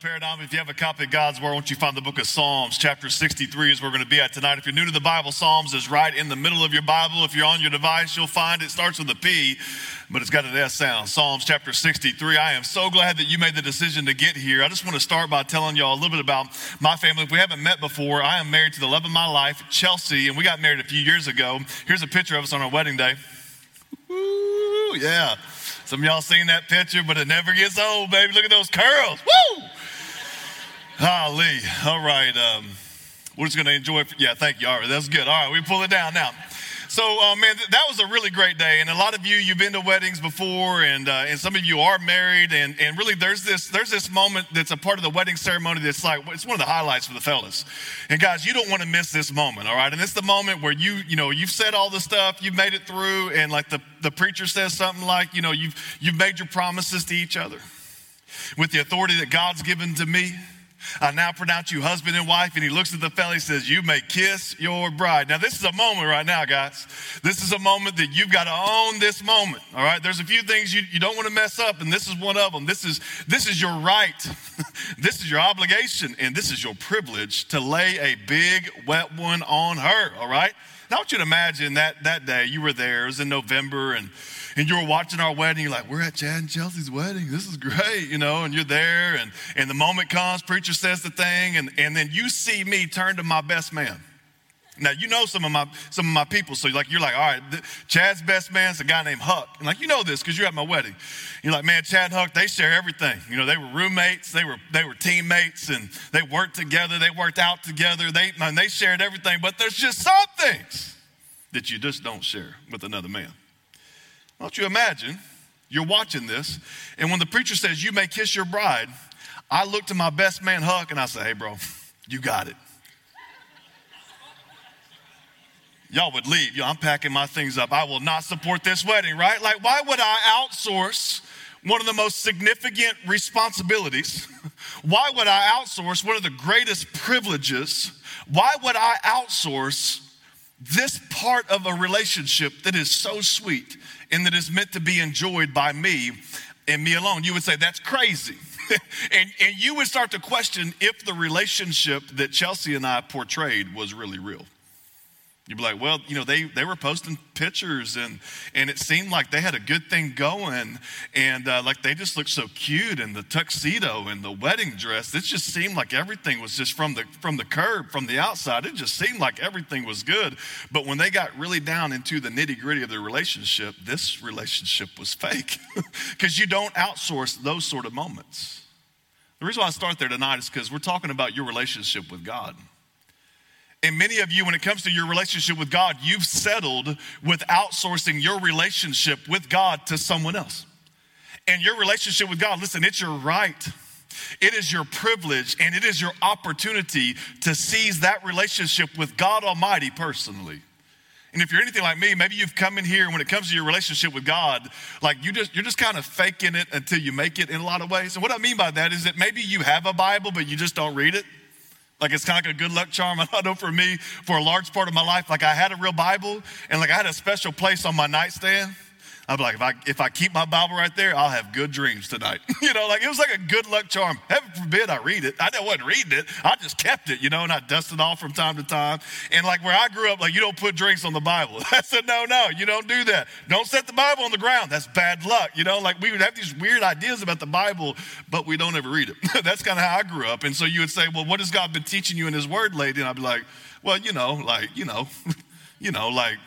Paradigm? If you have a copy of God's Word, won't you find the book of Psalms, chapter 63 is where we're going to be at tonight. If you're new to the Bible, Psalms is right in the middle of your Bible. If you're on your device, you'll find it starts with a P, but it's got an S sound. Psalms chapter 63. I am so glad that you made the decision to get here. I just want to start by telling y'all a little bit about my family. If we haven't met before, I am married to the love of my life, Chelsea, and we got married a few years ago. Here's a picture of us on our wedding day. Woo, yeah. Some y'all seen that picture, but it never gets old, baby. Look at those curls. Woo! Holly. All right. Um, we're just going to enjoy it. Yeah, thank you. All right. That's good. All right. We pull it down now. So, uh, man, th- that was a really great day. And a lot of you, you've been to weddings before, and, uh, and some of you are married. And, and really, there's this, there's this moment that's a part of the wedding ceremony that's like, it's one of the highlights for the fellas. And guys, you don't want to miss this moment, all right? And it's the moment where you, you know, you've said all the stuff, you've made it through, and like the, the preacher says something like, you know, you've, you've made your promises to each other with the authority that God's given to me. I now pronounce you husband and wife. And he looks at the fella, he says, You may kiss your bride. Now, this is a moment right now, guys. This is a moment that you've got to own this moment. All right. There's a few things you, you don't want to mess up, and this is one of them. This is this is your right. this is your obligation, and this is your privilege to lay a big wet one on her. All right. I want you to imagine that that day you were there. It was in November, and and you were watching our wedding, you're like, we're at Chad and Chelsea's wedding. This is great, you know, and you're there, and, and the moment comes, preacher says the thing, and, and then you see me turn to my best man. Now you know some of my some of my people, so like you're like, all right, th- Chad's best man's a guy named Huck, and like you know this because you're at my wedding. You're like, man, Chad Huck, they share everything. You know, they were roommates, they were they were teammates, and they worked together, they worked out together, they they shared everything. But there's just some things that you just don't share with another man. Don't you imagine? You're watching this, and when the preacher says, You may kiss your bride, I look to my best man, Huck, and I say, Hey, bro, you got it. Y'all would leave. Know, I'm packing my things up. I will not support this wedding, right? Like, why would I outsource one of the most significant responsibilities? Why would I outsource one of the greatest privileges? Why would I outsource this part of a relationship that is so sweet and that is meant to be enjoyed by me and me alone. You would say, that's crazy. and, and you would start to question if the relationship that Chelsea and I portrayed was really real. You'd be like, well, you know, they, they were posting pictures and, and it seemed like they had a good thing going. And uh, like they just looked so cute in the tuxedo and the wedding dress. It just seemed like everything was just from the, from the curb, from the outside. It just seemed like everything was good. But when they got really down into the nitty gritty of their relationship, this relationship was fake because you don't outsource those sort of moments. The reason why I start there tonight is because we're talking about your relationship with God. And many of you, when it comes to your relationship with God, you've settled with outsourcing your relationship with God to someone else. And your relationship with God, listen, it's your right. It is your privilege and it is your opportunity to seize that relationship with God Almighty personally. And if you're anything like me, maybe you've come in here and when it comes to your relationship with God, like you just you're just kind of faking it until you make it in a lot of ways. And what I mean by that is that maybe you have a Bible, but you just don't read it. Like it's kind of like a good luck charm. I know for me, for a large part of my life, like I had a real Bible and like I had a special place on my nightstand. Be like, if I, if I keep my Bible right there, I'll have good dreams tonight. you know, like it was like a good luck charm. Heaven forbid I read it. I wasn't reading it. I just kept it, you know, and I dusted off from time to time. And like where I grew up, like you don't put drinks on the Bible. I said, no, no, you don't do that. Don't set the Bible on the ground. That's bad luck. You know, like we would have these weird ideas about the Bible, but we don't ever read it. That's kind of how I grew up. And so you would say, well, what has God been teaching you in his word lately? And I'd be like, well, you know, like, you know, you know, like,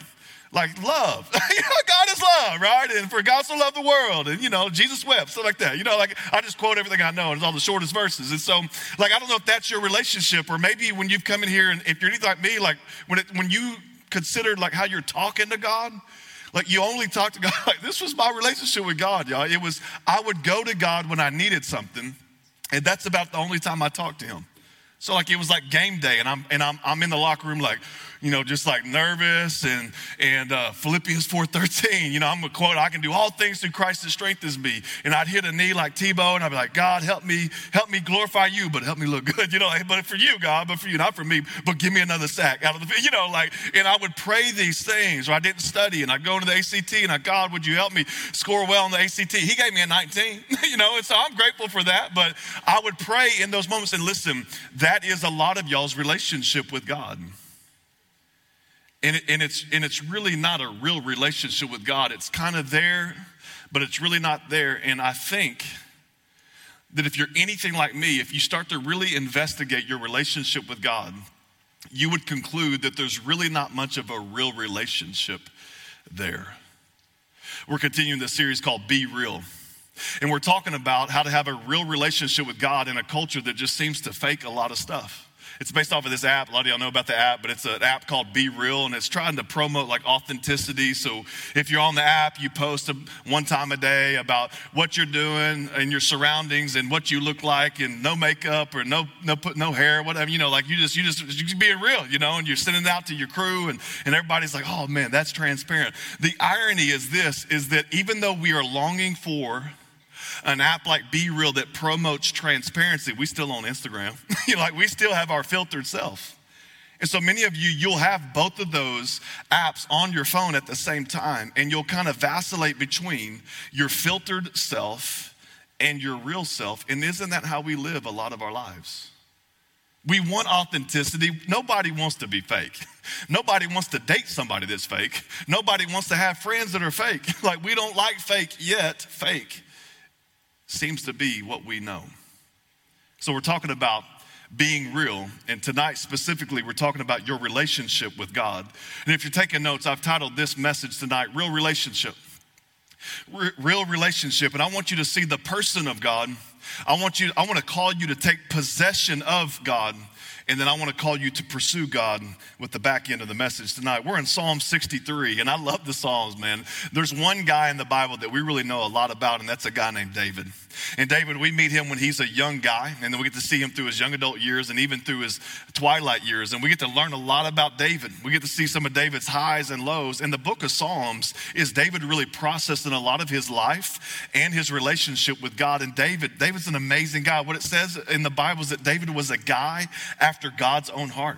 like love. God right? And for God so loved the world, and you know, Jesus wept, stuff like that. You know, like I just quote everything I know, and it's all the shortest verses. And so, like, I don't know if that's your relationship, or maybe when you've come in here, and if you're anything like me, like when it, when you considered like how you're talking to God, like you only talk to God. Like this was my relationship with God, y'all. It was I would go to God when I needed something, and that's about the only time I talked to Him. So like it was like game day, and I'm and I'm I'm in the locker room like, you know, just like nervous and, and uh, Philippians 4.13, you know, I'm gonna quote, I can do all things through Christ that strengthens me. And I'd hit a knee like Tebow and I'd be like, God, help me, help me glorify you, but help me look good. You know, but for you, God, but for you, not for me, but give me another sack out of the, you know, like, and I would pray these things or I didn't study and I'd go into the ACT and I, God, would you help me score well on the ACT? He gave me a 19, you know, and so I'm grateful for that. But I would pray in those moments and listen, that is a lot of y'all's relationship with God. And, and, it's, and it's really not a real relationship with God. It's kind of there, but it's really not there. And I think that if you're anything like me, if you start to really investigate your relationship with God, you would conclude that there's really not much of a real relationship there. We're continuing this series called Be Real. And we're talking about how to have a real relationship with God in a culture that just seems to fake a lot of stuff. It's based off of this app. A lot of y'all know about the app, but it's an app called Be Real, and it's trying to promote like authenticity. So if you're on the app, you post a, one time a day about what you're doing and your surroundings and what you look like, and no makeup or no no put no hair, whatever. You know, like you just you just you being real, you know, and you're sending it out to your crew, and and everybody's like, oh man, that's transparent. The irony is this: is that even though we are longing for an app like Be Real that promotes transparency, we still on Instagram. like we still have our filtered self. And so many of you, you'll have both of those apps on your phone at the same time, and you'll kind of vacillate between your filtered self and your real self. And isn't that how we live a lot of our lives? We want authenticity. Nobody wants to be fake. Nobody wants to date somebody that's fake. Nobody wants to have friends that are fake. Like, we don't like fake yet, fake seems to be what we know. So we're talking about being real. And tonight, specifically, we're talking about your relationship with God. And if you're taking notes, I've titled this message tonight, Real Relationship. real relationship. And I want you to see the person of God. I want you, I want to call you to take possession of God and then I want to call you to pursue God with the back end of the message tonight. We're in Psalm 63, and I love the Psalms, man. There's one guy in the Bible that we really know a lot about, and that's a guy named David. And David, we meet him when he's a young guy, and then we get to see him through his young adult years and even through his twilight years. And we get to learn a lot about David. We get to see some of David's highs and lows. And the book of Psalms is David really processing a lot of his life and his relationship with God. And David, David's an amazing guy. What it says in the Bible is that David was a guy after God's own heart.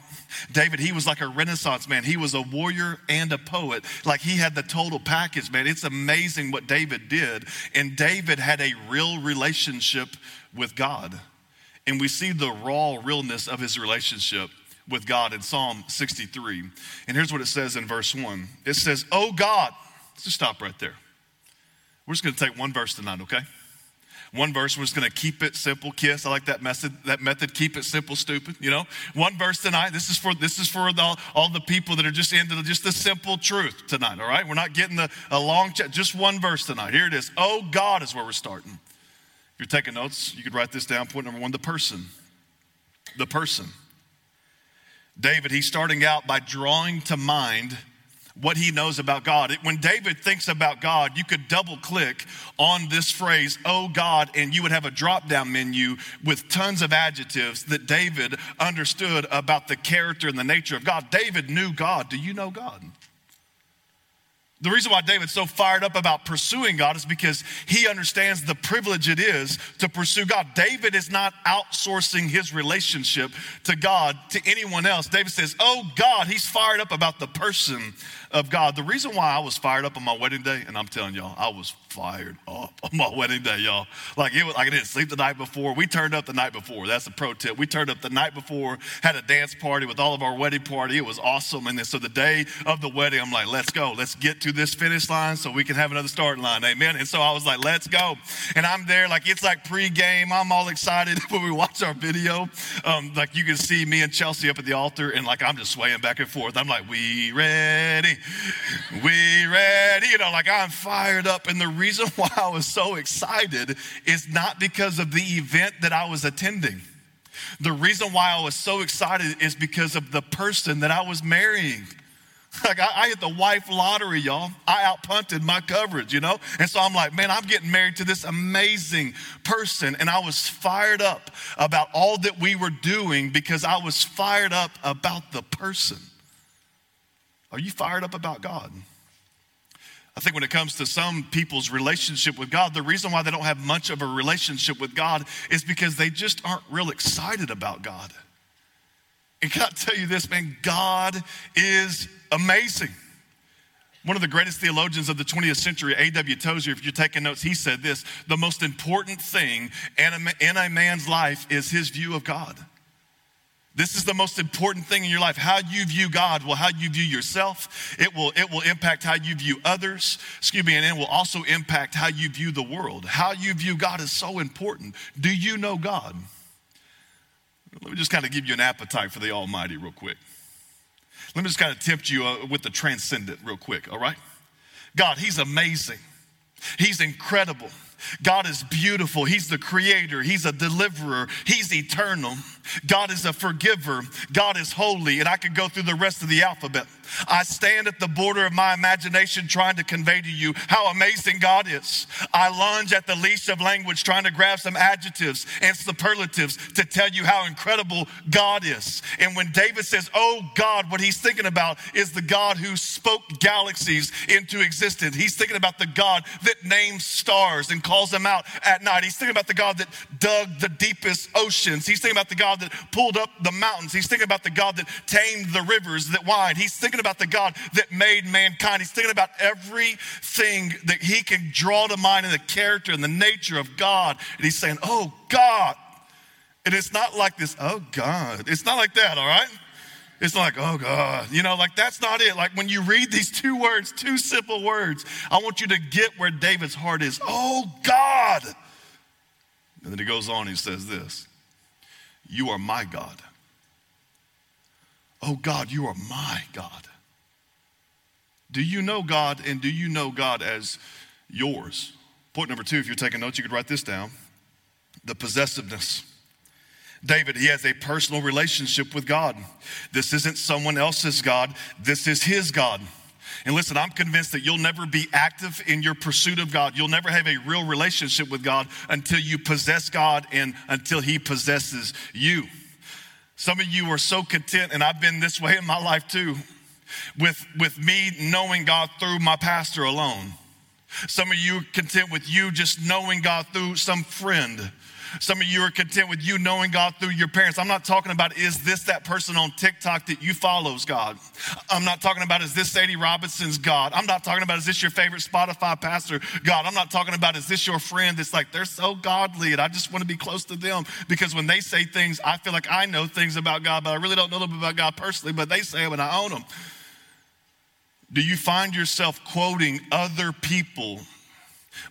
David, he was like a renaissance man. He was a warrior and a poet. Like he had the total package, man. It's amazing what David did. And David had a real relationship with God. And we see the raw realness of his relationship with God in Psalm 63. And here's what it says in verse 1 it says, Oh God, let's just stop right there. We're just going to take one verse tonight, okay? One verse, we're just going to keep it simple, kiss. I like that method. That method, keep it simple, stupid. You know, one verse tonight. This is for this is for the, all the people that are just into just the simple truth tonight. All right, we're not getting the, a long chat. Just one verse tonight. Here it is. Oh God is where we're starting. If you're taking notes, you could write this down. Point number one: the person. The person. David. He's starting out by drawing to mind what he knows about God. When David thinks about God, you could double click on this phrase, oh God, and you would have a drop down menu with tons of adjectives that David understood about the character and the nature of God. David knew God. Do you know God? The reason why David's so fired up about pursuing God is because he understands the privilege it is to pursue God. David is not outsourcing his relationship to God to anyone else. David says, Oh God, he's fired up about the person of God. The reason why I was fired up on my wedding day, and I'm telling y'all, I was fired up on my wedding day, y'all. Like it was like I didn't sleep the night before. We turned up the night before. That's a pro tip. We turned up the night before, had a dance party with all of our wedding party. It was awesome. And then so the day of the wedding, I'm like, let's go. Let's get to this finish line so we can have another starting line. Amen. And so I was like, let's go. And I'm there, like it's like pre-game. I'm all excited when we watch our video. Um, like you can see me and Chelsea up at the altar, and like I'm just swaying back and forth. I'm like, we ready? We ready? You know, like I'm fired up. And the reason why I was so excited is not because of the event that I was attending. The reason why I was so excited is because of the person that I was marrying. Like I, I hit the wife lottery, y'all. I outpunted my coverage, you know? And so I'm like, man, I'm getting married to this amazing person. And I was fired up about all that we were doing because I was fired up about the person. Are you fired up about God? I think when it comes to some people's relationship with God, the reason why they don't have much of a relationship with God is because they just aren't real excited about God. And can I tell you this, man? God is amazing. One of the greatest theologians of the 20th century, A.W. Tozer, if you're taking notes, he said this the most important thing in a man's life is his view of God. This is the most important thing in your life. How you view God will how you view yourself. It will, it will impact how you view others. Excuse me, and it will also impact how you view the world. How you view God is so important. Do you know God? Let me just kind of give you an appetite for the Almighty, real quick. Let me just kind of tempt you uh, with the transcendent, real quick, all right? God, He's amazing, He's incredible. God is beautiful. He's the creator. He's a deliverer. He's eternal. God is a forgiver. God is holy. And I could go through the rest of the alphabet. I stand at the border of my imagination trying to convey to you how amazing God is. I lunge at the leash of language trying to grab some adjectives and superlatives to tell you how incredible God is. And when David says, Oh God, what he's thinking about is the God who spoke galaxies into existence. He's thinking about the God that names stars and calls them out at night. He's thinking about the God that dug the deepest oceans. He's thinking about the God that pulled up the mountains. He's thinking about the God that tamed the rivers that wind. He's thinking about the God that made mankind. He's thinking about everything that he can draw to mind in the character and the nature of God. And he's saying, Oh God. And it's not like this, oh God. It's not like that, all right? It's like, oh God, you know, like that's not it. Like when you read these two words, two simple words, I want you to get where David's heart is. Oh God. And then he goes on, he says this You are my God. Oh God, you are my God. Do you know God and do you know God as yours? Point number two, if you're taking notes, you could write this down the possessiveness. David, he has a personal relationship with God. This isn't someone else's God, this is his God. And listen, I'm convinced that you'll never be active in your pursuit of God. You'll never have a real relationship with God until you possess God and until he possesses you. Some of you are so content, and I've been this way in my life too, with, with me knowing God through my pastor alone. Some of you are content with you just knowing God through some friend some of you are content with you knowing God through your parents. I'm not talking about is this that person on TikTok that you follows God. I'm not talking about is this Sadie Robertson's God. I'm not talking about is this your favorite Spotify pastor God. I'm not talking about is this your friend that's like they're so godly and I just want to be close to them because when they say things, I feel like I know things about God, but I really don't know them about God personally, but they say them and I own them. Do you find yourself quoting other people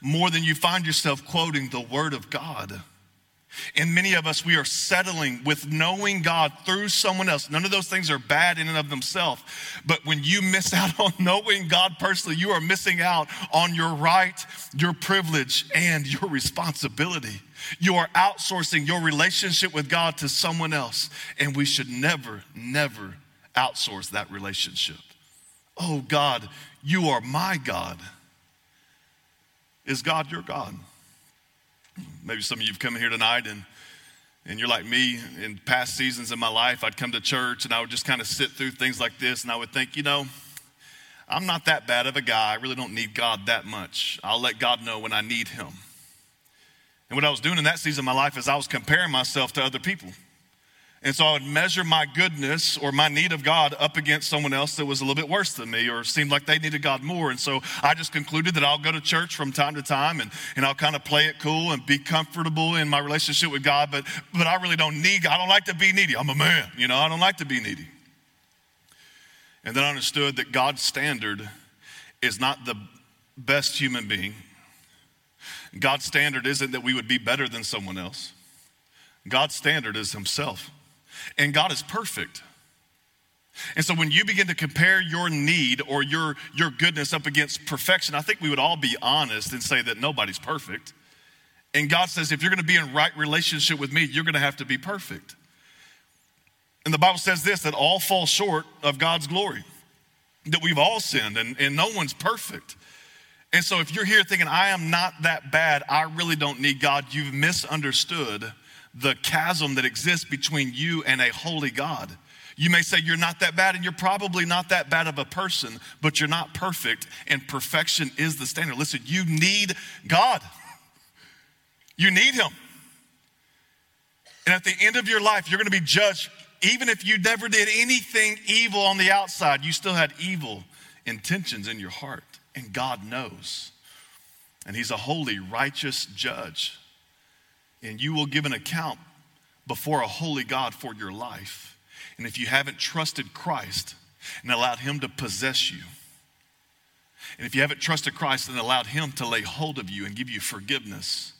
more than you find yourself quoting the Word of God? And many of us, we are settling with knowing God through someone else. None of those things are bad in and of themselves. But when you miss out on knowing God personally, you are missing out on your right, your privilege, and your responsibility. You are outsourcing your relationship with God to someone else. And we should never, never outsource that relationship. Oh, God, you are my God. Is God your God? Maybe some of you have come here tonight and and you're like me in past seasons in my life, I'd come to church and I would just kind of sit through things like this and I would think, you know, I'm not that bad of a guy. I really don't need God that much. I'll let God know when I need Him. And what I was doing in that season of my life is I was comparing myself to other people. And so I would measure my goodness or my need of God up against someone else that was a little bit worse than me or seemed like they needed God more. And so I just concluded that I'll go to church from time to time and, and I'll kind of play it cool and be comfortable in my relationship with God. But, but I really don't need, God. I don't like to be needy. I'm a man, you know, I don't like to be needy. And then I understood that God's standard is not the best human being. God's standard isn't that we would be better than someone else. God's standard is Himself and God is perfect. And so when you begin to compare your need or your, your goodness up against perfection, I think we would all be honest and say that nobody's perfect. And God says, if you're going to be in right relationship with me, you're going to have to be perfect. And the Bible says this that all fall short of God's glory, that we've all sinned and, and no one's perfect. And so if you're here thinking, I am not that bad, I really don't need God, you've misunderstood the chasm that exists between you and a holy God. You may say you're not that bad, and you're probably not that bad of a person, but you're not perfect, and perfection is the standard. Listen, you need God. You need Him. And at the end of your life, you're going to be judged. Even if you never did anything evil on the outside, you still had evil intentions in your heart. And God knows. And He's a holy, righteous judge. And you will give an account before a holy God for your life. And if you haven't trusted Christ and allowed Him to possess you, and if you haven't trusted Christ and allowed Him to lay hold of you and give you forgiveness,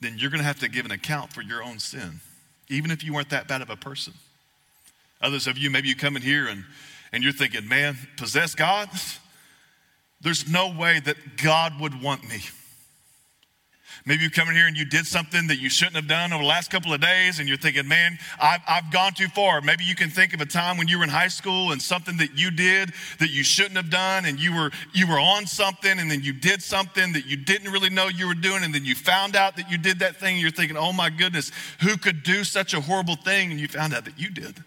then you're going to have to give an account for your own sin, even if you weren't that bad of a person. Others of you, maybe you come in here and, and you're thinking, man, possess God? There's no way that God would want me. Maybe you come in here and you did something that you shouldn't have done over the last couple of days, and you're thinking, man, I've, I've gone too far. Maybe you can think of a time when you were in high school and something that you did that you shouldn't have done, and you were, you were on something, and then you did something that you didn't really know you were doing, and then you found out that you did that thing, and you're thinking, oh my goodness, who could do such a horrible thing? And you found out that you did.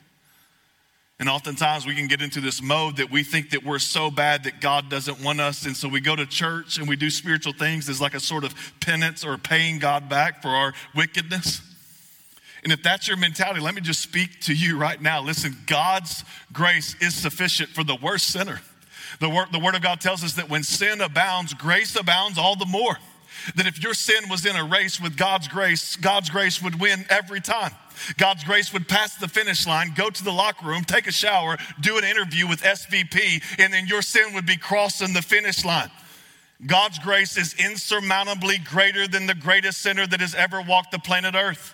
And oftentimes we can get into this mode that we think that we're so bad that God doesn't want us. And so we go to church and we do spiritual things as like a sort of penance or paying God back for our wickedness. And if that's your mentality, let me just speak to you right now. Listen, God's grace is sufficient for the worst sinner. The word, the word of God tells us that when sin abounds, grace abounds all the more. That if your sin was in a race with God's grace, God's grace would win every time. God's grace would pass the finish line, go to the locker room, take a shower, do an interview with SVP, and then your sin would be crossing the finish line. God's grace is insurmountably greater than the greatest sinner that has ever walked the planet Earth.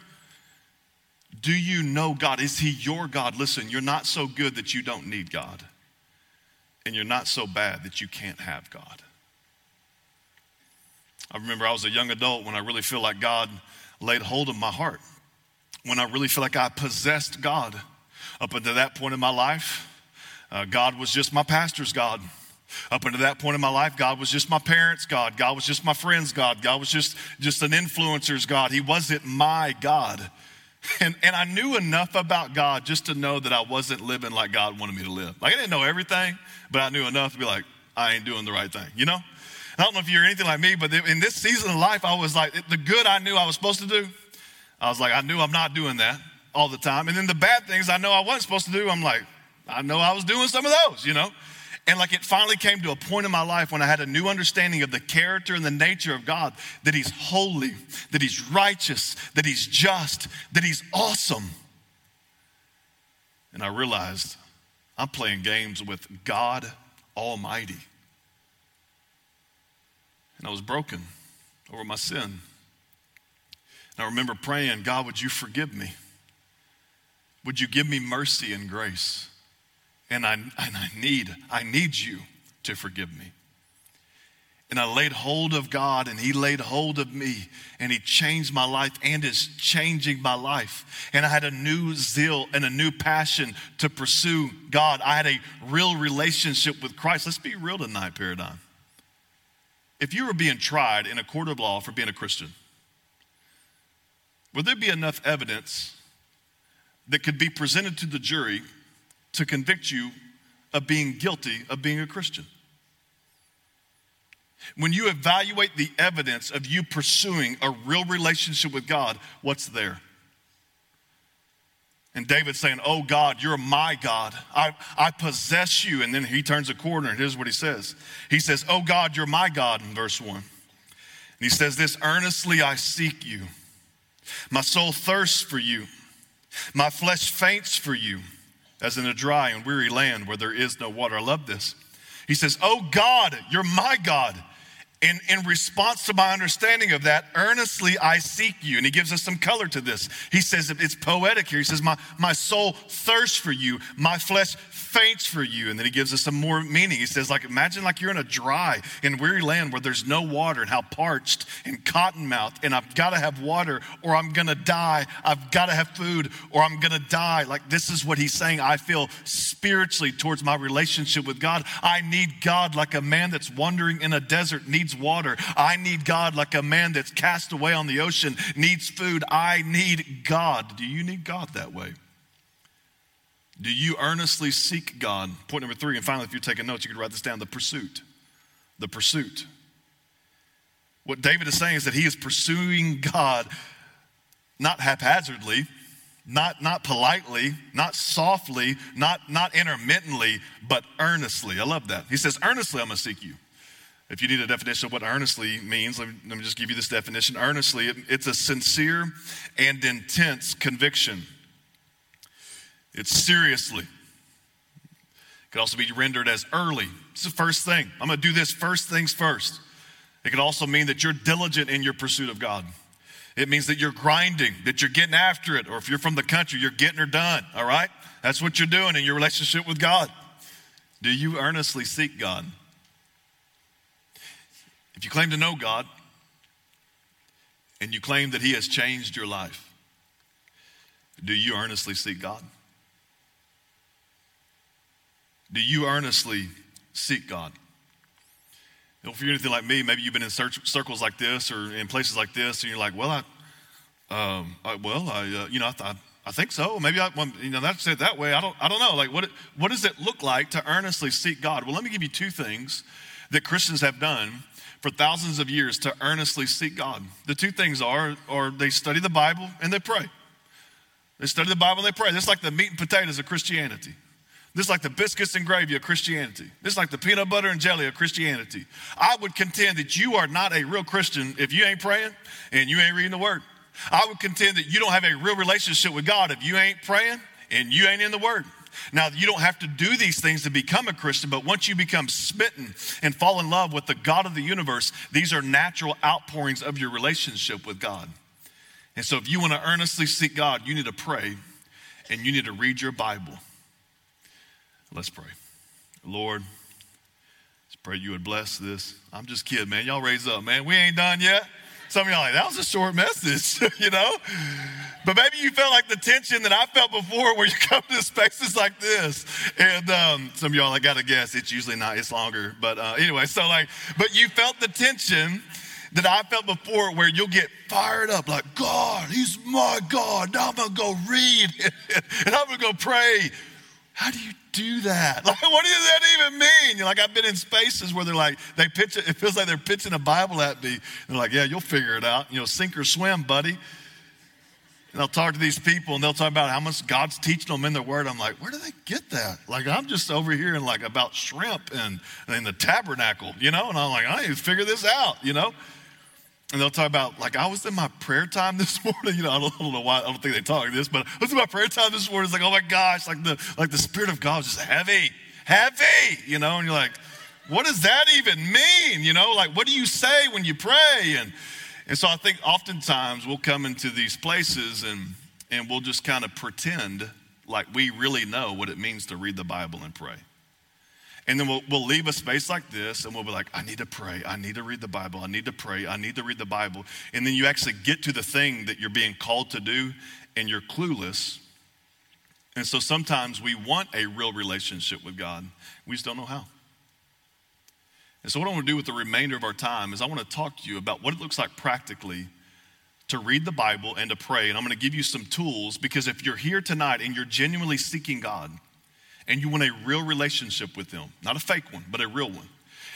Do you know God? Is He your God? Listen, you're not so good that you don't need God, and you're not so bad that you can't have God. I remember I was a young adult when I really feel like God laid hold of my heart when I really feel like I possessed God. Up until that point in my life, uh, God was just my pastor's God. Up until that point in my life, God was just my parents' God. God was just my friends' God. God was just, just an influencer's God. He wasn't my God. And, and I knew enough about God just to know that I wasn't living like God wanted me to live. Like I didn't know everything, but I knew enough to be like, I ain't doing the right thing, you know? I don't know if you're anything like me, but in this season of life, I was like, the good I knew I was supposed to do, I was like, I knew I'm not doing that all the time. And then the bad things I know I wasn't supposed to do, I'm like, I know I was doing some of those, you know? And like it finally came to a point in my life when I had a new understanding of the character and the nature of God that He's holy, that He's righteous, that He's just, that He's awesome. And I realized I'm playing games with God Almighty. And I was broken over my sin. And I remember praying, God, would you forgive me? Would you give me mercy and grace? And I, and I need, I need you to forgive me. And I laid hold of God, and He laid hold of me, and He changed my life and is changing my life. And I had a new zeal and a new passion to pursue God. I had a real relationship with Christ. Let's be real tonight, Paradigm. If you were being tried in a court of law for being a Christian, would there be enough evidence that could be presented to the jury to convict you of being guilty of being a Christian? When you evaluate the evidence of you pursuing a real relationship with God, what's there? And David saying, Oh God, you're my God. I, I possess you. And then he turns a corner, and here's what he says He says, Oh God, you're my God, in verse 1. And he says, This earnestly I seek you. My soul thirsts for you. My flesh faints for you, as in a dry and weary land where there is no water. I love this. He says, Oh God, you're my God. In, in response to my understanding of that, earnestly I seek you. And he gives us some color to this. He says it's poetic here. He says, My, my soul thirsts for you, my flesh faints for you. And then he gives us some more meaning. He says, like, imagine like you're in a dry and weary land where there's no water and how parched and cotton mouthed, and I've got to have water or I'm gonna die. I've got to have food or I'm gonna die. Like, this is what he's saying. I feel spiritually towards my relationship with God. I need God like a man that's wandering in a desert needs water. I need God like a man that's cast away on the ocean needs food. I need God. Do you need God that way? Do you earnestly seek God? Point number three, and finally, if you're taking notes, you could write this down the pursuit. The pursuit. What David is saying is that he is pursuing God not haphazardly, not, not politely, not softly, not, not intermittently, but earnestly. I love that. He says, Earnestly, I'm going to seek you. If you need a definition of what earnestly means, let me, let me just give you this definition. Earnestly, it, it's a sincere and intense conviction. It's seriously. It could also be rendered as early. It's the first thing. I'm going to do this first things first. It could also mean that you're diligent in your pursuit of God. It means that you're grinding, that you're getting after it, or if you're from the country, you're getting her done, all right? That's what you're doing in your relationship with God. Do you earnestly seek God? If you claim to know God and you claim that He has changed your life, do you earnestly seek God? Do you earnestly seek God? If you're anything like me, maybe you've been in circles like this or in places like this, and you're like, well, I, um, I well, I, uh, you know, I, th- I think so. Maybe I, well, you know, that's it that way. I don't, I don't know. Like, what, what does it look like to earnestly seek God? Well, let me give you two things that Christians have done for thousands of years to earnestly seek God. The two things are, are they study the Bible and they pray. They study the Bible and they pray. That's like the meat and potatoes of Christianity. This is like the biscuits and gravy of Christianity. This is like the peanut butter and jelly of Christianity. I would contend that you are not a real Christian if you ain't praying and you ain't reading the Word. I would contend that you don't have a real relationship with God if you ain't praying and you ain't in the Word. Now, you don't have to do these things to become a Christian, but once you become smitten and fall in love with the God of the universe, these are natural outpourings of your relationship with God. And so, if you want to earnestly seek God, you need to pray and you need to read your Bible. Let's pray. Lord, let's pray you would bless this. I'm just kidding, man. Y'all raise up, man. We ain't done yet. Some of y'all like, that was a short message, you know? But maybe you felt like the tension that I felt before where you come to spaces like this. And um, some of y'all, I got to guess, it's usually not, it's longer. But uh, anyway, so like, but you felt the tension that I felt before where you'll get fired up like, God, He's my God. Now I'm going to go read and I'm going to go pray. How do you do that? Like, what does that even mean? You're like, I've been in spaces where they're like, they pitch it, it feels like they're pitching a Bible at me. They're like, yeah, you'll figure it out. You know, sink or swim, buddy. And I'll talk to these people and they'll talk about how much God's teaching them in their word. I'm like, where do they get that? Like, I'm just over here and like about shrimp and, and the tabernacle, you know? And I'm like, I need to figure this out, you know? And they'll talk about, like, I was in my prayer time this morning. You know, I don't, I don't, know why, I don't think they talk this, but I was in my prayer time this morning. It's like, oh my gosh, like the, like the Spirit of God is just heavy, heavy, you know? And you're like, what does that even mean? You know, like, what do you say when you pray? And, and so I think oftentimes we'll come into these places and, and we'll just kind of pretend like we really know what it means to read the Bible and pray. And then we'll, we'll leave a space like this and we'll be like, I need to pray. I need to read the Bible. I need to pray. I need to read the Bible. And then you actually get to the thing that you're being called to do and you're clueless. And so sometimes we want a real relationship with God, we just don't know how. And so, what I want to do with the remainder of our time is I want to talk to you about what it looks like practically to read the Bible and to pray. And I'm going to give you some tools because if you're here tonight and you're genuinely seeking God, and you want a real relationship with them, not a fake one, but a real one.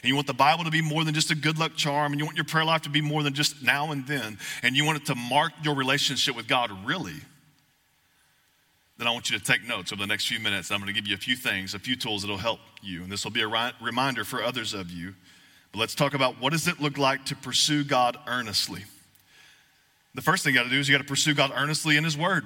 And you want the Bible to be more than just a good luck charm, and you want your prayer life to be more than just now and then, and you want it to mark your relationship with God really, then I want you to take notes over the next few minutes. I'm going to give you a few things, a few tools that'll help you. And this will be a ri- reminder for others of you. But let's talk about what does it look like to pursue God earnestly. The first thing you got to do is you got to pursue God earnestly in His Word.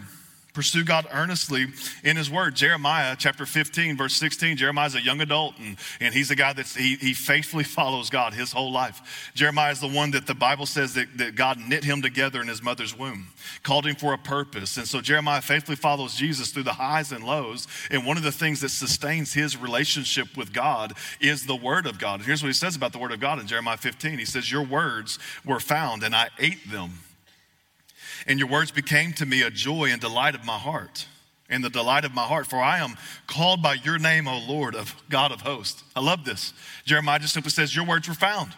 Pursue God earnestly in His Word. Jeremiah chapter 15, verse 16. Jeremiah's a young adult, and, and he's a guy that he, he faithfully follows God his whole life. Jeremiah is the one that the Bible says that, that God knit him together in his mother's womb, called him for a purpose. And so Jeremiah faithfully follows Jesus through the highs and lows. And one of the things that sustains his relationship with God is the Word of God. And here's what he says about the Word of God in Jeremiah 15. He says, Your words were found, and I ate them and your words became to me a joy and delight of my heart, and the delight of my heart. For I am called by your name, O Lord, of God of hosts. I love this. Jeremiah just simply says, Your words were found.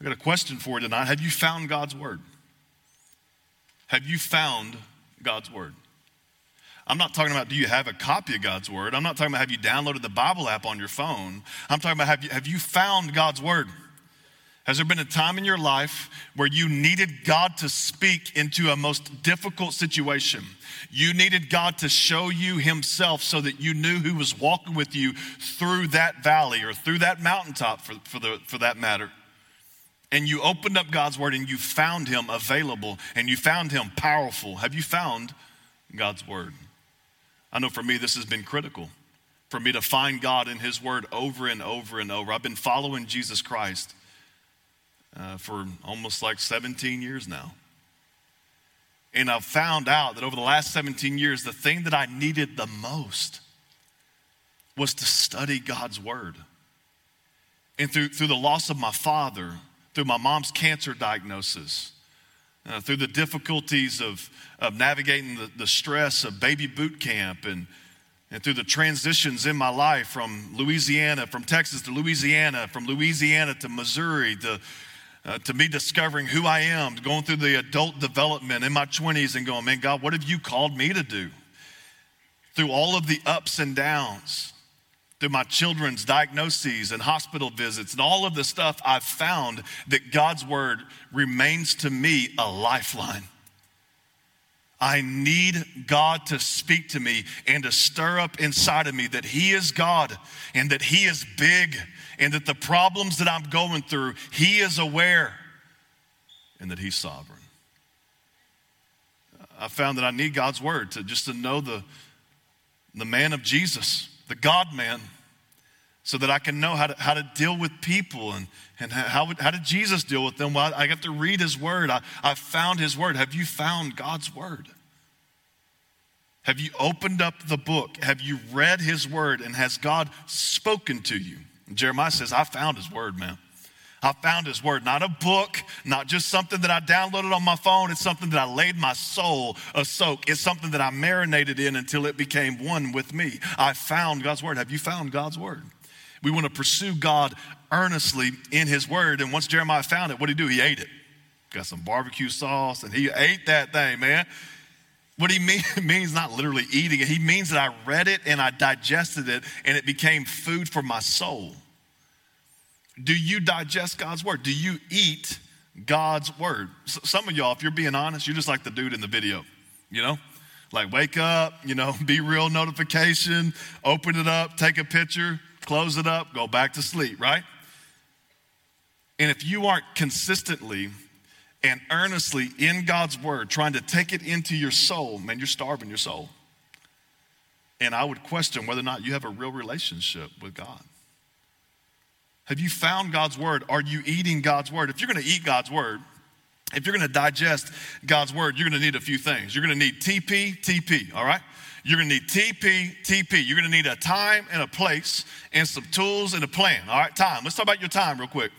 I got a question for you tonight. Have you found God's word? Have you found God's word? I'm not talking about do you have a copy of God's word. I'm not talking about have you downloaded the Bible app on your phone. I'm talking about have you, have you found God's word? Has there been a time in your life where you needed God to speak into a most difficult situation? You needed God to show you Himself so that you knew who was walking with you through that valley or through that mountaintop, for, for, the, for that matter. And you opened up God's Word and you found Him available and you found Him powerful. Have you found God's Word? I know for me, this has been critical for me to find God in His Word over and over and over. I've been following Jesus Christ uh, for almost like 17 years now. And I've found out that over the last 17 years, the thing that I needed the most was to study God's Word. And through, through the loss of my father, through my mom's cancer diagnosis, uh, through the difficulties of, of navigating the, the stress of baby boot camp and, and through the transitions in my life from Louisiana, from Texas to Louisiana, from Louisiana to Missouri, to, uh, to me discovering who I am, going through the adult development in my 20s and going, man, God, what have you called me to do? Through all of the ups and downs, through my children's diagnoses and hospital visits and all of the stuff, I've found that God's word remains to me a lifeline. I need God to speak to me and to stir up inside of me that He is God and that He is big and that the problems that I'm going through, He is aware and that He's sovereign. I found that I need God's word to just to know the, the man of Jesus, the God man, so that I can know how to, how to deal with people and, and how, how did Jesus deal with them? Well, I got to read his word. I, I found his word. Have you found God's word? Have you opened up the book? Have you read his word? And has God spoken to you? Jeremiah says, I found his word, man. I found his word, not a book, not just something that I downloaded on my phone. It's something that I laid my soul a soak. It's something that I marinated in until it became one with me. I found God's word. Have you found God's word? We want to pursue God earnestly in his word. And once Jeremiah found it, what did he do? He ate it. Got some barbecue sauce and he ate that thing, man. What he mean, means not literally eating it, he means that I read it and I digested it and it became food for my soul. Do you digest God's word? Do you eat God's word? Some of y'all, if you're being honest, you're just like the dude in the video, you know? Like wake up, you know, be real notification, open it up, take a picture, close it up, go back to sleep, right? And if you aren't consistently and earnestly in God's word, trying to take it into your soul, man, you're starving your soul. And I would question whether or not you have a real relationship with God. Have you found God's word? Are you eating God's word? If you're going to eat God's word, if you're going to digest God's word, you're going to need a few things. You're going to need TP, TP, all right? You're going to need TP, TP. You're going to need a time and a place and some tools and a plan, all right? Time. Let's talk about your time real quick.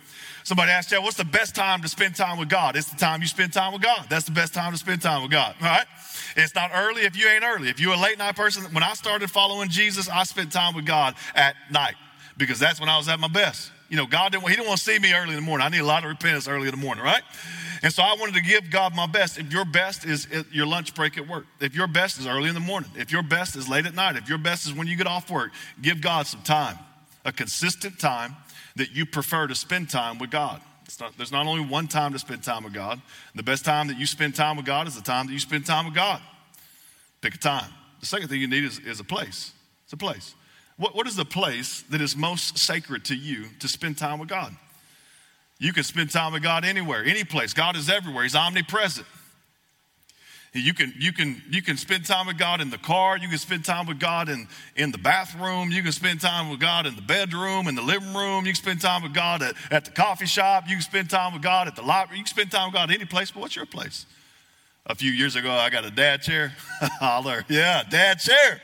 Somebody asked you, what's the best time to spend time with God? It's the time you spend time with God. That's the best time to spend time with God, all right? It's not early if you ain't early. If you're a late night person, when I started following Jesus, I spent time with God at night because that's when I was at my best. You know, God didn't, He didn't want to see me early in the morning. I need a lot of repentance early in the morning, right? And so I wanted to give God my best. If your best is your lunch break at work, if your best is early in the morning, if your best is late at night, if your best is when you get off work, give God some time, a consistent time that you prefer to spend time with God. Not, there's not only one time to spend time with God. The best time that you spend time with God is the time that you spend time with God. Pick a time. The second thing you need is, is a place. It's a place. What, what is the place that is most sacred to you to spend time with God? You can spend time with God anywhere, any place. God is everywhere, He's omnipresent. You can, you, can, you can spend time with God in the car. You can spend time with God in, in the bathroom. You can spend time with God in the bedroom, in the living room. You can spend time with God at, at the coffee shop. You can spend time with God at the library. You can spend time with God any place, but what's your place? A few years ago, I got a dad chair. Holler. Yeah, dad chair.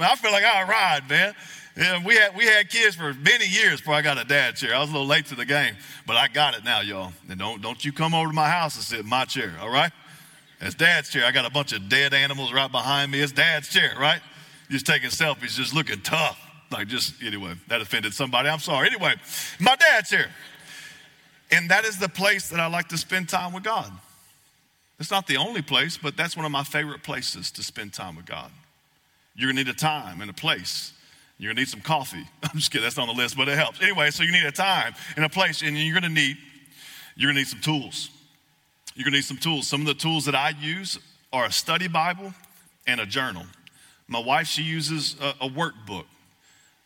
I feel like I ride, man. Yeah, we had we had kids for many years before I got a dad chair. I was a little late to the game, but I got it now, y'all. And don't don't you come over to my house and sit in my chair, all right? It's dad's chair. I got a bunch of dead animals right behind me. It's dad's chair, right? Just taking selfies, just looking tough. Like just anyway, that offended somebody. I'm sorry. Anyway, my dad's chair. And that is the place that I like to spend time with God. It's not the only place, but that's one of my favorite places to spend time with God. You're gonna need a time and a place. You're gonna need some coffee. I'm just kidding, that's not on the list, but it helps. Anyway, so you need a time and a place, and you're gonna need, you're gonna need some tools. You're gonna need some tools. Some of the tools that I use are a study Bible and a journal. My wife, she uses a, a workbook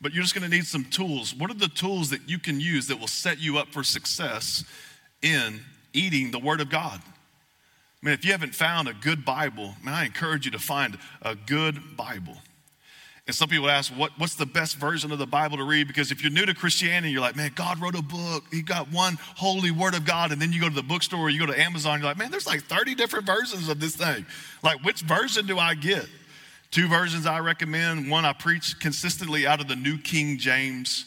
but you're just going to need some tools. What are the tools that you can use that will set you up for success in eating the Word of God? I mean, if you haven't found a good Bible, man, I encourage you to find a good Bible. And some people ask, what, what's the best version of the Bible to read? Because if you're new to Christianity, you're like, man, God wrote a book. He got one holy word of God. And then you go to the bookstore, you go to Amazon, you're like, man, there's like 30 different versions of this thing. Like, which version do I get? Two versions I recommend. One I preach consistently out of the New King James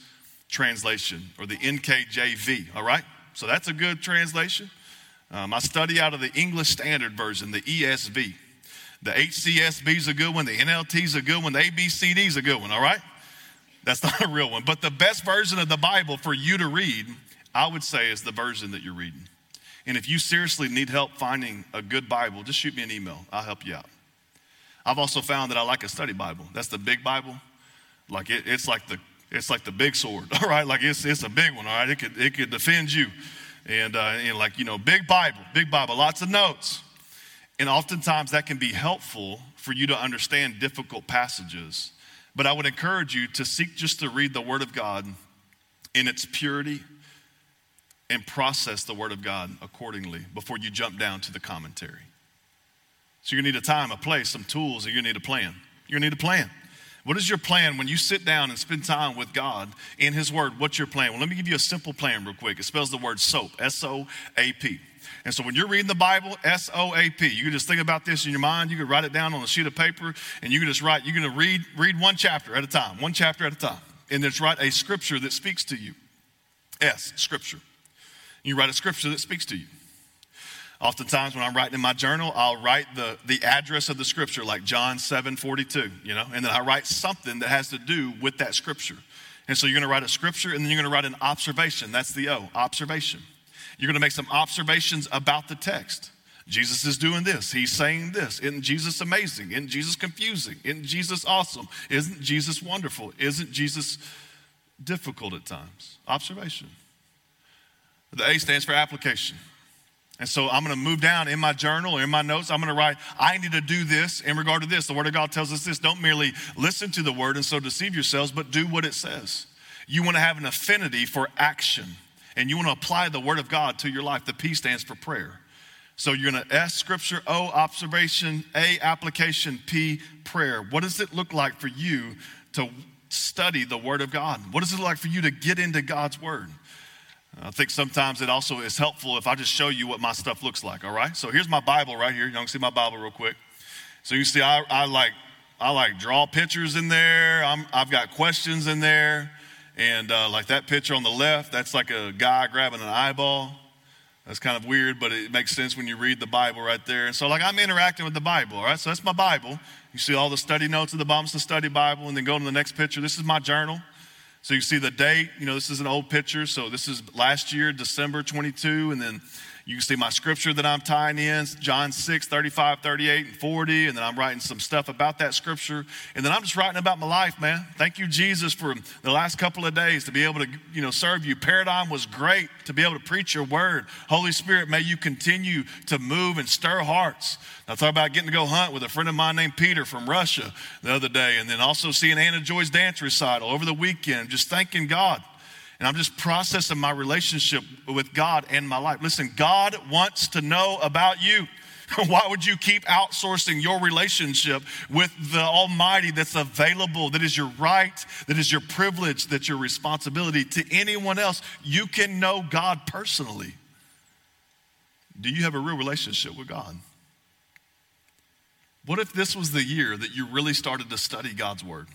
translation or the NKJV, all right? So that's a good translation. Um, I study out of the English Standard Version, the ESV. The HCSB is a good one, the NLT is a good one, the ABCD is a good one, all right? That's not a real one. But the best version of the Bible for you to read, I would say, is the version that you're reading. And if you seriously need help finding a good Bible, just shoot me an email. I'll help you out. I've also found that I like a study Bible. That's the big Bible. Like it, it's like the it's like the big sword, all right? Like it's it's a big one, all right? It could it could defend you, and uh, and like you know, big Bible, big Bible, lots of notes, and oftentimes that can be helpful for you to understand difficult passages. But I would encourage you to seek just to read the Word of God in its purity and process the Word of God accordingly before you jump down to the commentary. So you need a time, a place, some tools, and you need a plan. You need a plan. What is your plan when you sit down and spend time with God in His Word? What's your plan? Well, let me give you a simple plan real quick. It spells the word soap, S O A P. And so when you're reading the Bible, S O A P, you can just think about this in your mind. You can write it down on a sheet of paper, and you can just write, you're going to read, read one chapter at a time, one chapter at a time. And then write a scripture that speaks to you. S, scripture. You write a scripture that speaks to you. Oftentimes, when I'm writing in my journal, I'll write the, the address of the scripture, like John 7 42, you know, and then I write something that has to do with that scripture. And so you're to write a scripture and then you're to write an observation. That's the O, observation. You're to make some observations about the text. Jesus is doing this. He's saying this. Isn't Jesus amazing? Isn't Jesus confusing? Isn't Jesus awesome? Isn't Jesus wonderful? Isn't Jesus difficult at times? Observation. The A stands for application. And so I'm going to move down in my journal or in my notes. I'm going to write, I need to do this in regard to this. The Word of God tells us this. Don't merely listen to the Word and so deceive yourselves, but do what it says. You want to have an affinity for action and you want to apply the Word of God to your life. The P stands for prayer. So you're going to S, scripture, O, observation, A, application, P, prayer. What does it look like for you to study the Word of God? What does it look like for you to get into God's Word? I think sometimes it also is helpful if I just show you what my stuff looks like, all right? So here's my Bible right here. You can see my Bible real quick. So you see, I, I like I like draw pictures in there. i have got questions in there. And uh, like that picture on the left, that's like a guy grabbing an eyeball. That's kind of weird, but it makes sense when you read the Bible right there. And so, like, I'm interacting with the Bible, all right? So that's my Bible. You see all the study notes at the bottom, it's the study Bible. And then go to the next picture. This is my journal. So you see the date, you know, this is an old picture. So this is last year, December 22. And then you can see my scripture that I'm tying in, John 6, 35, 38, and 40. And then I'm writing some stuff about that scripture. And then I'm just writing about my life, man. Thank you, Jesus, for the last couple of days to be able to, you know, serve you. Paradigm was great to be able to preach your word. Holy Spirit, may you continue to move and stir hearts. I thought about getting to go hunt with a friend of mine named Peter from Russia the other day. And then also seeing Anna Joy's dance recital over the weekend, just thanking God and I'm just processing my relationship with God and my life. Listen, God wants to know about you. Why would you keep outsourcing your relationship with the Almighty that's available, that is your right, that is your privilege, that's your responsibility to anyone else? You can know God personally. Do you have a real relationship with God? What if this was the year that you really started to study God's Word?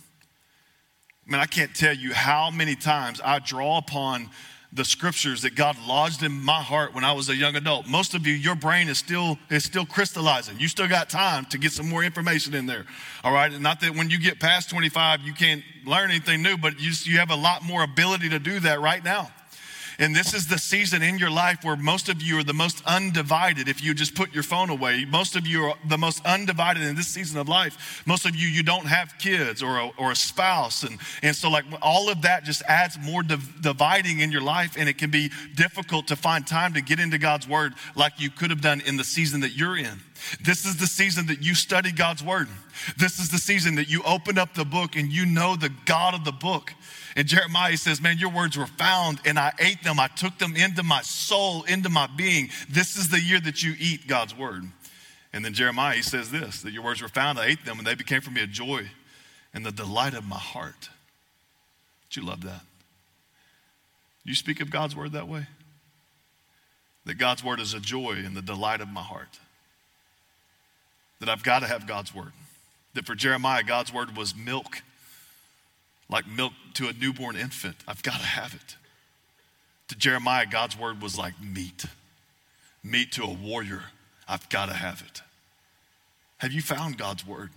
I mean, I can't tell you how many times I draw upon the scriptures that God lodged in my heart when I was a young adult. Most of you, your brain is still is still crystallizing. You still got time to get some more information in there. All right, not that when you get past 25, you can't learn anything new, but you you have a lot more ability to do that right now. And this is the season in your life where most of you are the most undivided. If you just put your phone away, most of you are the most undivided in this season of life. Most of you, you don't have kids or a, or a spouse. And, and so, like, all of that just adds more div- dividing in your life. And it can be difficult to find time to get into God's word like you could have done in the season that you're in. This is the season that you study God's word. This is the season that you open up the book and you know the God of the book. And Jeremiah says, Man, your words were found and I ate them. I took them into my soul, into my being. This is the year that you eat God's word. And then Jeremiah, says this that your words were found, I ate them, and they became for me a joy and the delight of my heart. Do you love that? You speak of God's word that way? That God's word is a joy and the delight of my heart. That I've got to have God's word. That for Jeremiah, God's word was milk like milk to a newborn infant. I've got to have it. To Jeremiah, God's word was like meat, meat to a warrior. I've got to have it. Have you found God's word?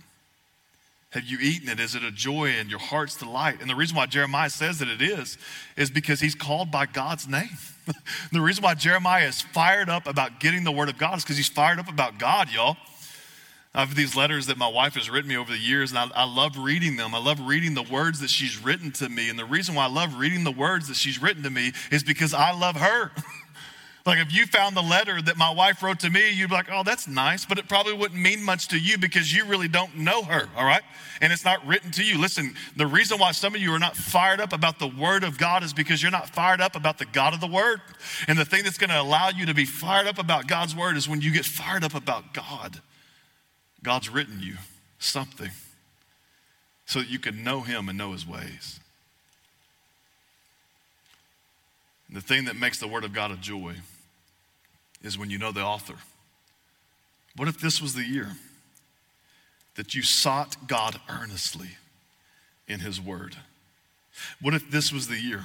Have you eaten it? Is it a joy and your heart's delight? And the reason why Jeremiah says that it is, is because he's called by God's name. the reason why Jeremiah is fired up about getting the word of God is because he's fired up about God, y'all. I have these letters that my wife has written me over the years, and I, I, love reading them. I love reading the words that she's written to me. And the reason why I love reading the words that she's written to me is because I love her. like if you found the letter that my wife wrote to me, you'd be like, oh, that's nice, but it probably wouldn't mean much to you because you really don't know her, all right? And it's not written to you. Listen, the reason why some of you are not fired up about the word of God is because you're not fired up about the God of the word. And the thing that's going to allow you to be fired up about God's word is when you get fired up about God. God's written you something so that you can know Him and know His ways. And the thing that makes the Word of God a joy is when you know the author. What if this was the year that you sought God earnestly in His Word? What if this was the year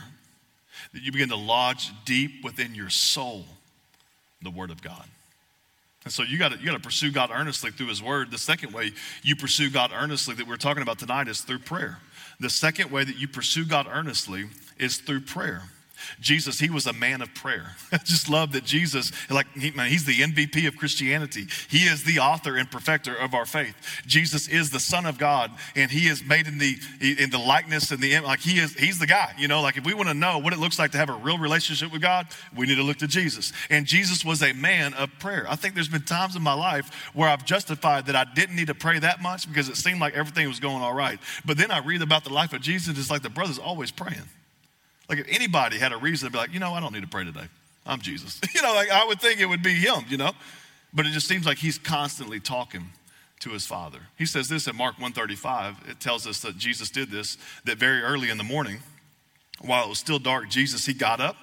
that you begin to lodge deep within your soul the Word of God? And so you got you to pursue God earnestly through His Word. The second way you pursue God earnestly that we're talking about tonight is through prayer. The second way that you pursue God earnestly is through prayer. Jesus, he was a man of prayer. I just love that Jesus, like, he, man, he's the MVP of Christianity. He is the author and perfecter of our faith. Jesus is the Son of God, and he is made in the in the likeness and the like. He is he's the guy. You know, like if we want to know what it looks like to have a real relationship with God, we need to look to Jesus. And Jesus was a man of prayer. I think there's been times in my life where I've justified that I didn't need to pray that much because it seemed like everything was going all right. But then I read about the life of Jesus. It's like the brother's always praying. Like if anybody had a reason to be like, you know, I don't need to pray today. I'm Jesus. you know, like I would think it would be him, you know. But it just seems like he's constantly talking to his father. He says this in Mark 135. It tells us that Jesus did this, that very early in the morning, while it was still dark, Jesus, he got up,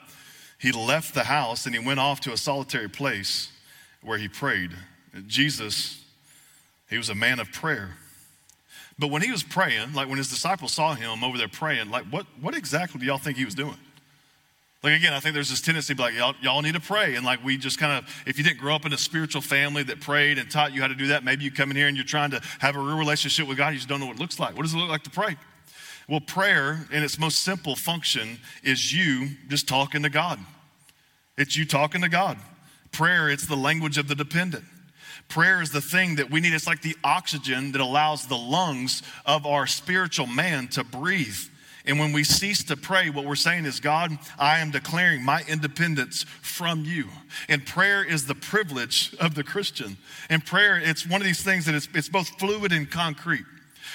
he left the house, and he went off to a solitary place where he prayed. Jesus, he was a man of prayer. But when he was praying, like when his disciples saw him over there praying, like what, what exactly do y'all think he was doing? Like again, I think there's this tendency to be like, y'all, y'all need to pray. And like we just kind of, if you didn't grow up in a spiritual family that prayed and taught you how to do that, maybe you come in here and you're trying to have a real relationship with God, you just don't know what it looks like. What does it look like to pray? Well, prayer in its most simple function is you just talking to God. It's you talking to God. Prayer, it's the language of the dependent. Prayer is the thing that we need. It's like the oxygen that allows the lungs of our spiritual man to breathe. And when we cease to pray, what we're saying is, God, I am declaring my independence from you. And prayer is the privilege of the Christian. And prayer, it's one of these things that it's, it's both fluid and concrete.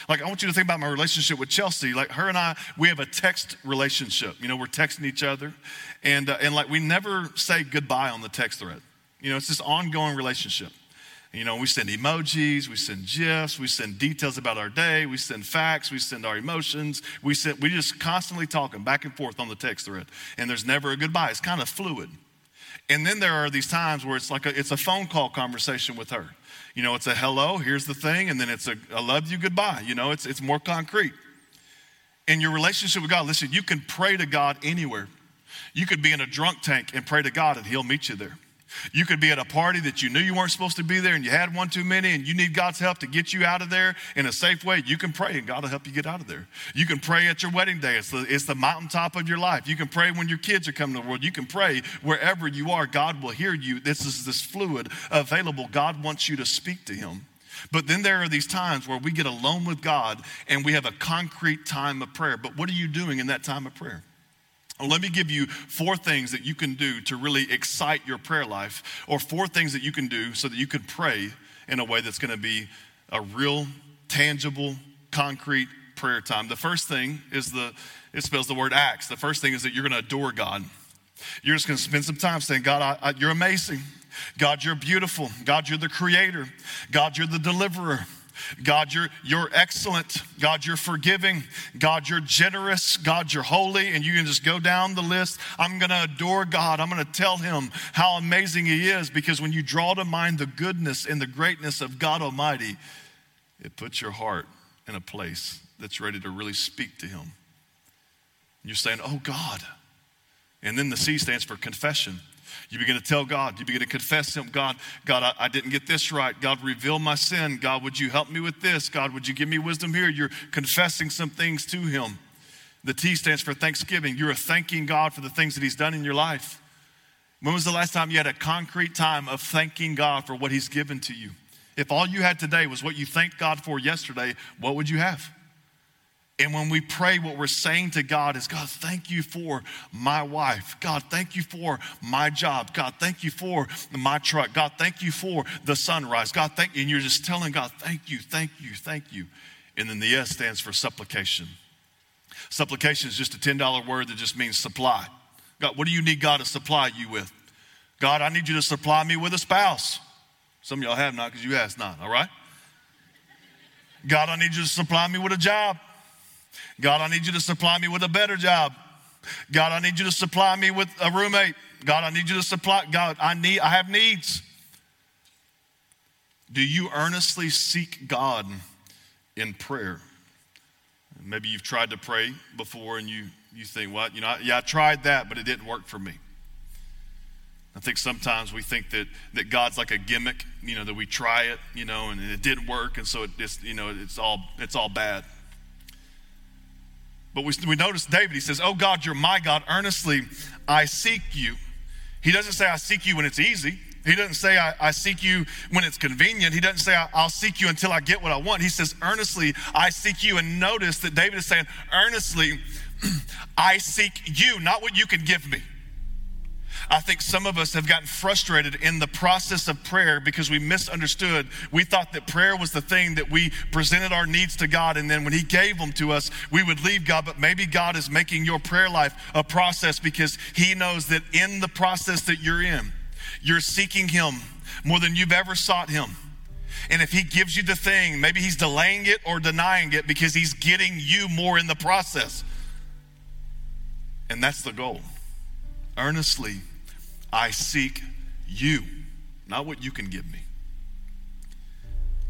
Like, I want you to think about my relationship with Chelsea. Like, her and I, we have a text relationship. You know, we're texting each other. And, uh, and like, we never say goodbye on the text thread. You know, it's this ongoing relationship. You know, we send emojis, we send gifs, we send details about our day, we send facts, we send our emotions. We send, we just constantly talking back and forth on the text thread, and there's never a goodbye. It's kind of fluid. And then there are these times where it's like a, it's a phone call conversation with her. You know, it's a hello, here's the thing, and then it's a love you, goodbye. You know, it's it's more concrete. In your relationship with God, listen, you can pray to God anywhere. You could be in a drunk tank and pray to God, and He'll meet you there. You could be at a party that you knew you weren't supposed to be there and you had one too many and you need God's help to get you out of there in a safe way. You can pray and God will help you get out of there. You can pray at your wedding day. It's the, it's the mountaintop of your life. You can pray when your kids are coming to the world. You can pray wherever you are. God will hear you. This is this fluid available. God wants you to speak to Him. But then there are these times where we get alone with God and we have a concrete time of prayer. But what are you doing in that time of prayer? Let me give you four things that you can do to really excite your prayer life, or four things that you can do so that you can pray in a way that's going to be a real, tangible, concrete prayer time. The first thing is the, it spells the word acts. The first thing is that you're going to adore God. You're just going to spend some time saying, God, I, I, you're amazing. God, you're beautiful. God, you're the creator. God, you're the deliverer. God, you're, you're excellent. God, you're forgiving. God, you're generous. God, you're holy. And you can just go down the list. I'm going to adore God. I'm going to tell him how amazing he is because when you draw to mind the goodness and the greatness of God Almighty, it puts your heart in a place that's ready to really speak to him. You're saying, Oh God. And then the C stands for confession. You begin to tell God, you begin to confess Him, God, God, I, I, didn't get this right. God, reveal my sin. God, would you help me with this? God, would you give me wisdom here? You're confessing some things to Him. The T stands for thanksgiving. You're thanking God for the things that He's done in your life. When was the last time you had a concrete time of thanking God for what He's given to you? If all you had today was what you thanked God for yesterday, what would you have? And when we pray, what we're saying to God is, God, thank you for my wife. God, thank you for my job. God, thank you for my truck. God, thank you for the sunrise. God, thank you. And you're just telling God, thank you, thank you, thank you. And then the S stands for supplication. Supplication is just a $10 word that just means supply. God, what do you need God to supply you with? God, I need you to supply me with a spouse. Some of y'all have not because you asked not, all right? God, I need you to supply me with a job. God, I need you to supply me with a better job. God, I need you to supply me with a roommate. God, I need you to supply. God, I need, I have needs. Do you earnestly seek God in prayer? Maybe you've tried to pray before and you, you think, what? Well, you know, yeah, I tried that, but it didn't work for me. I think sometimes we think that, that God's like a gimmick, you know, that we try it, you know, and it didn't work, and so it just, you know, it's all it's all bad. But we, we notice David, he says, Oh God, you're my God. Earnestly, I seek you. He doesn't say, I seek you when it's easy. He doesn't say, I, I seek you when it's convenient. He doesn't say, I'll seek you until I get what I want. He says, Earnestly, I seek you. And notice that David is saying, Earnestly, I seek you, not what you can give me. I think some of us have gotten frustrated in the process of prayer because we misunderstood. We thought that prayer was the thing that we presented our needs to God, and then when He gave them to us, we would leave God. But maybe God is making your prayer life a process because He knows that in the process that you're in, you're seeking Him more than you've ever sought Him. And if He gives you the thing, maybe He's delaying it or denying it because He's getting you more in the process. And that's the goal. Earnestly I seek you, not what you can give me.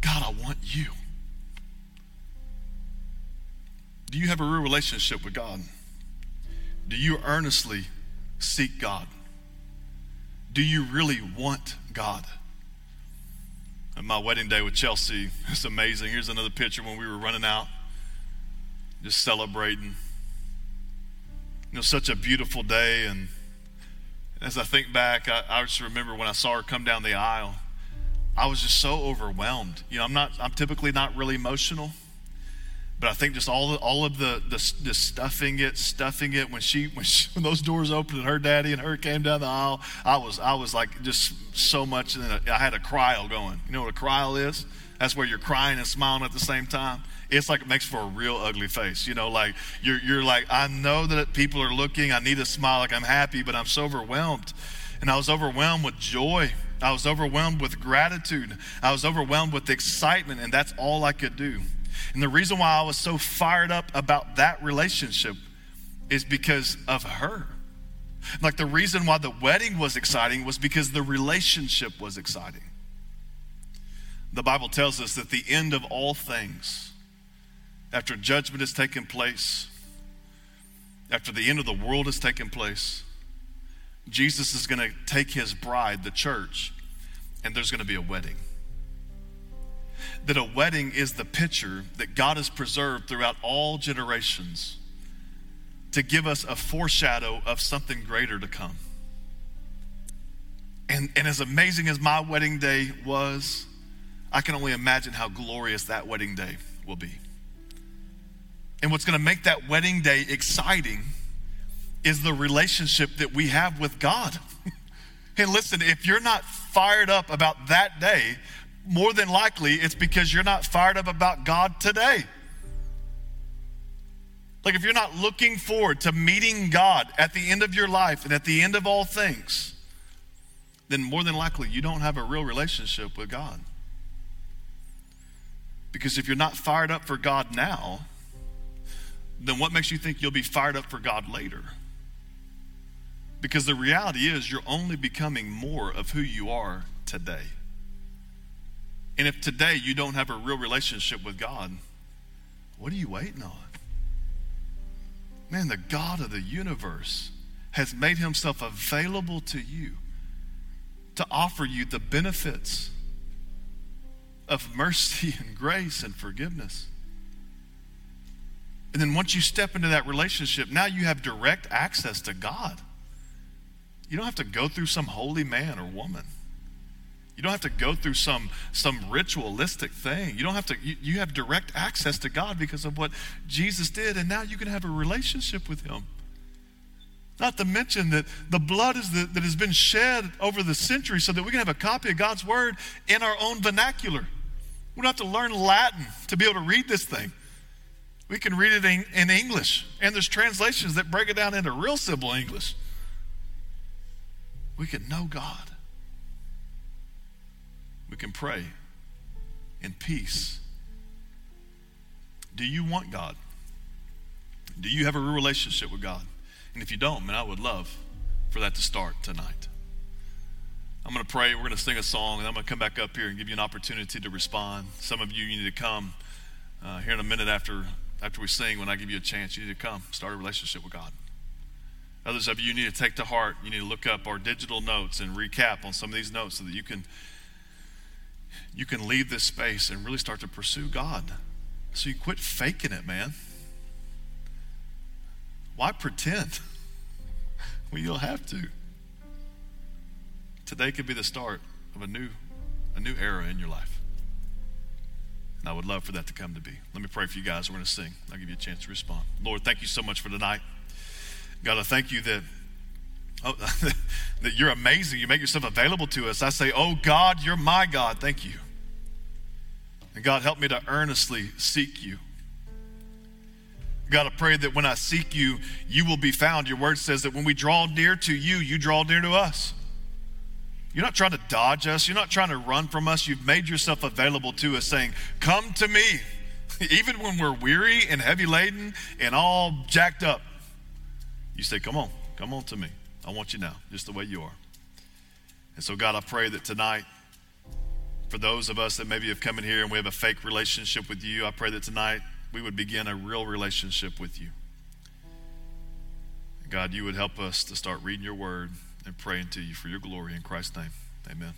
God, I want you. Do you have a real relationship with God? Do you earnestly seek God? Do you really want God? At my wedding day with Chelsea, it's amazing. Here's another picture when we were running out, just celebrating. You know, such a beautiful day, and as I think back, I, I just remember when I saw her come down the aisle, I was just so overwhelmed. You know, I'm not, I'm typically not really emotional, but I think just all, the, all of the, the, the stuffing it, stuffing it. When she, when she, when those doors opened and her daddy and her came down the aisle, I was, I was like just so much. And I had a cry going. You know what a cry is? That's where you're crying and smiling at the same time it's like it makes for a real ugly face. You know, like you're, you're like, I know that people are looking. I need to smile like I'm happy, but I'm so overwhelmed. And I was overwhelmed with joy. I was overwhelmed with gratitude. I was overwhelmed with excitement, and that's all I could do. And the reason why I was so fired up about that relationship is because of her. Like the reason why the wedding was exciting was because the relationship was exciting. The Bible tells us that the end of all things after judgment has taken place, after the end of the world has taken place, Jesus is going to take his bride, the church, and there's going to be a wedding. That a wedding is the picture that God has preserved throughout all generations to give us a foreshadow of something greater to come. And, and as amazing as my wedding day was, I can only imagine how glorious that wedding day will be. And what's going to make that wedding day exciting is the relationship that we have with God. and listen, if you're not fired up about that day, more than likely it's because you're not fired up about God today. Like if you're not looking forward to meeting God at the end of your life and at the end of all things, then more than likely you don't have a real relationship with God. Because if you're not fired up for God now, then what makes you think you'll be fired up for God later? Because the reality is, you're only becoming more of who you are today. And if today you don't have a real relationship with God, what are you waiting on? Man, the God of the universe has made himself available to you to offer you the benefits of mercy and grace and forgiveness. And then once you step into that relationship, now you have direct access to God. You don't have to go through some holy man or woman. You don't have to go through some, some ritualistic thing. You don't have to, you, you have direct access to God because of what Jesus did, and now you can have a relationship with Him. Not to mention that the blood is the, that has been shed over the centuries so that we can have a copy of God's word in our own vernacular. We don't have to learn Latin to be able to read this thing. We can read it in, in English, and there's translations that break it down into real simple English we can know God. We can pray in peace. Do you want God? Do you have a real relationship with God? And if you don't, man, I would love for that to start tonight. I'm going to pray. We're going to sing a song, and I'm going to come back up here and give you an opportunity to respond. Some of you, you need to come uh, here in a minute after after we sing. When I give you a chance, you need to come start a relationship with God. Others of you need to take to heart, you need to look up our digital notes and recap on some of these notes so that you can you can leave this space and really start to pursue God. So you quit faking it, man. Why pretend? well, you'll have to. Today could be the start of a new a new era in your life. And I would love for that to come to be. Let me pray for you guys. We're going to sing. I'll give you a chance to respond. Lord, thank you so much for tonight. God, I thank you that, oh, that you're amazing. You make yourself available to us. I say, Oh God, you're my God. Thank you. And God, help me to earnestly seek you. God, I pray that when I seek you, you will be found. Your word says that when we draw near to you, you draw near to us. You're not trying to dodge us. You're not trying to run from us. You've made yourself available to us, saying, Come to me. Even when we're weary and heavy laden and all jacked up, you say, Come on, come on to me. I want you now, just the way you are. And so, God, I pray that tonight, for those of us that maybe have come in here and we have a fake relationship with you, I pray that tonight we would begin a real relationship with you. God, you would help us to start reading your word and praying to you for your glory in Christ's name. Amen.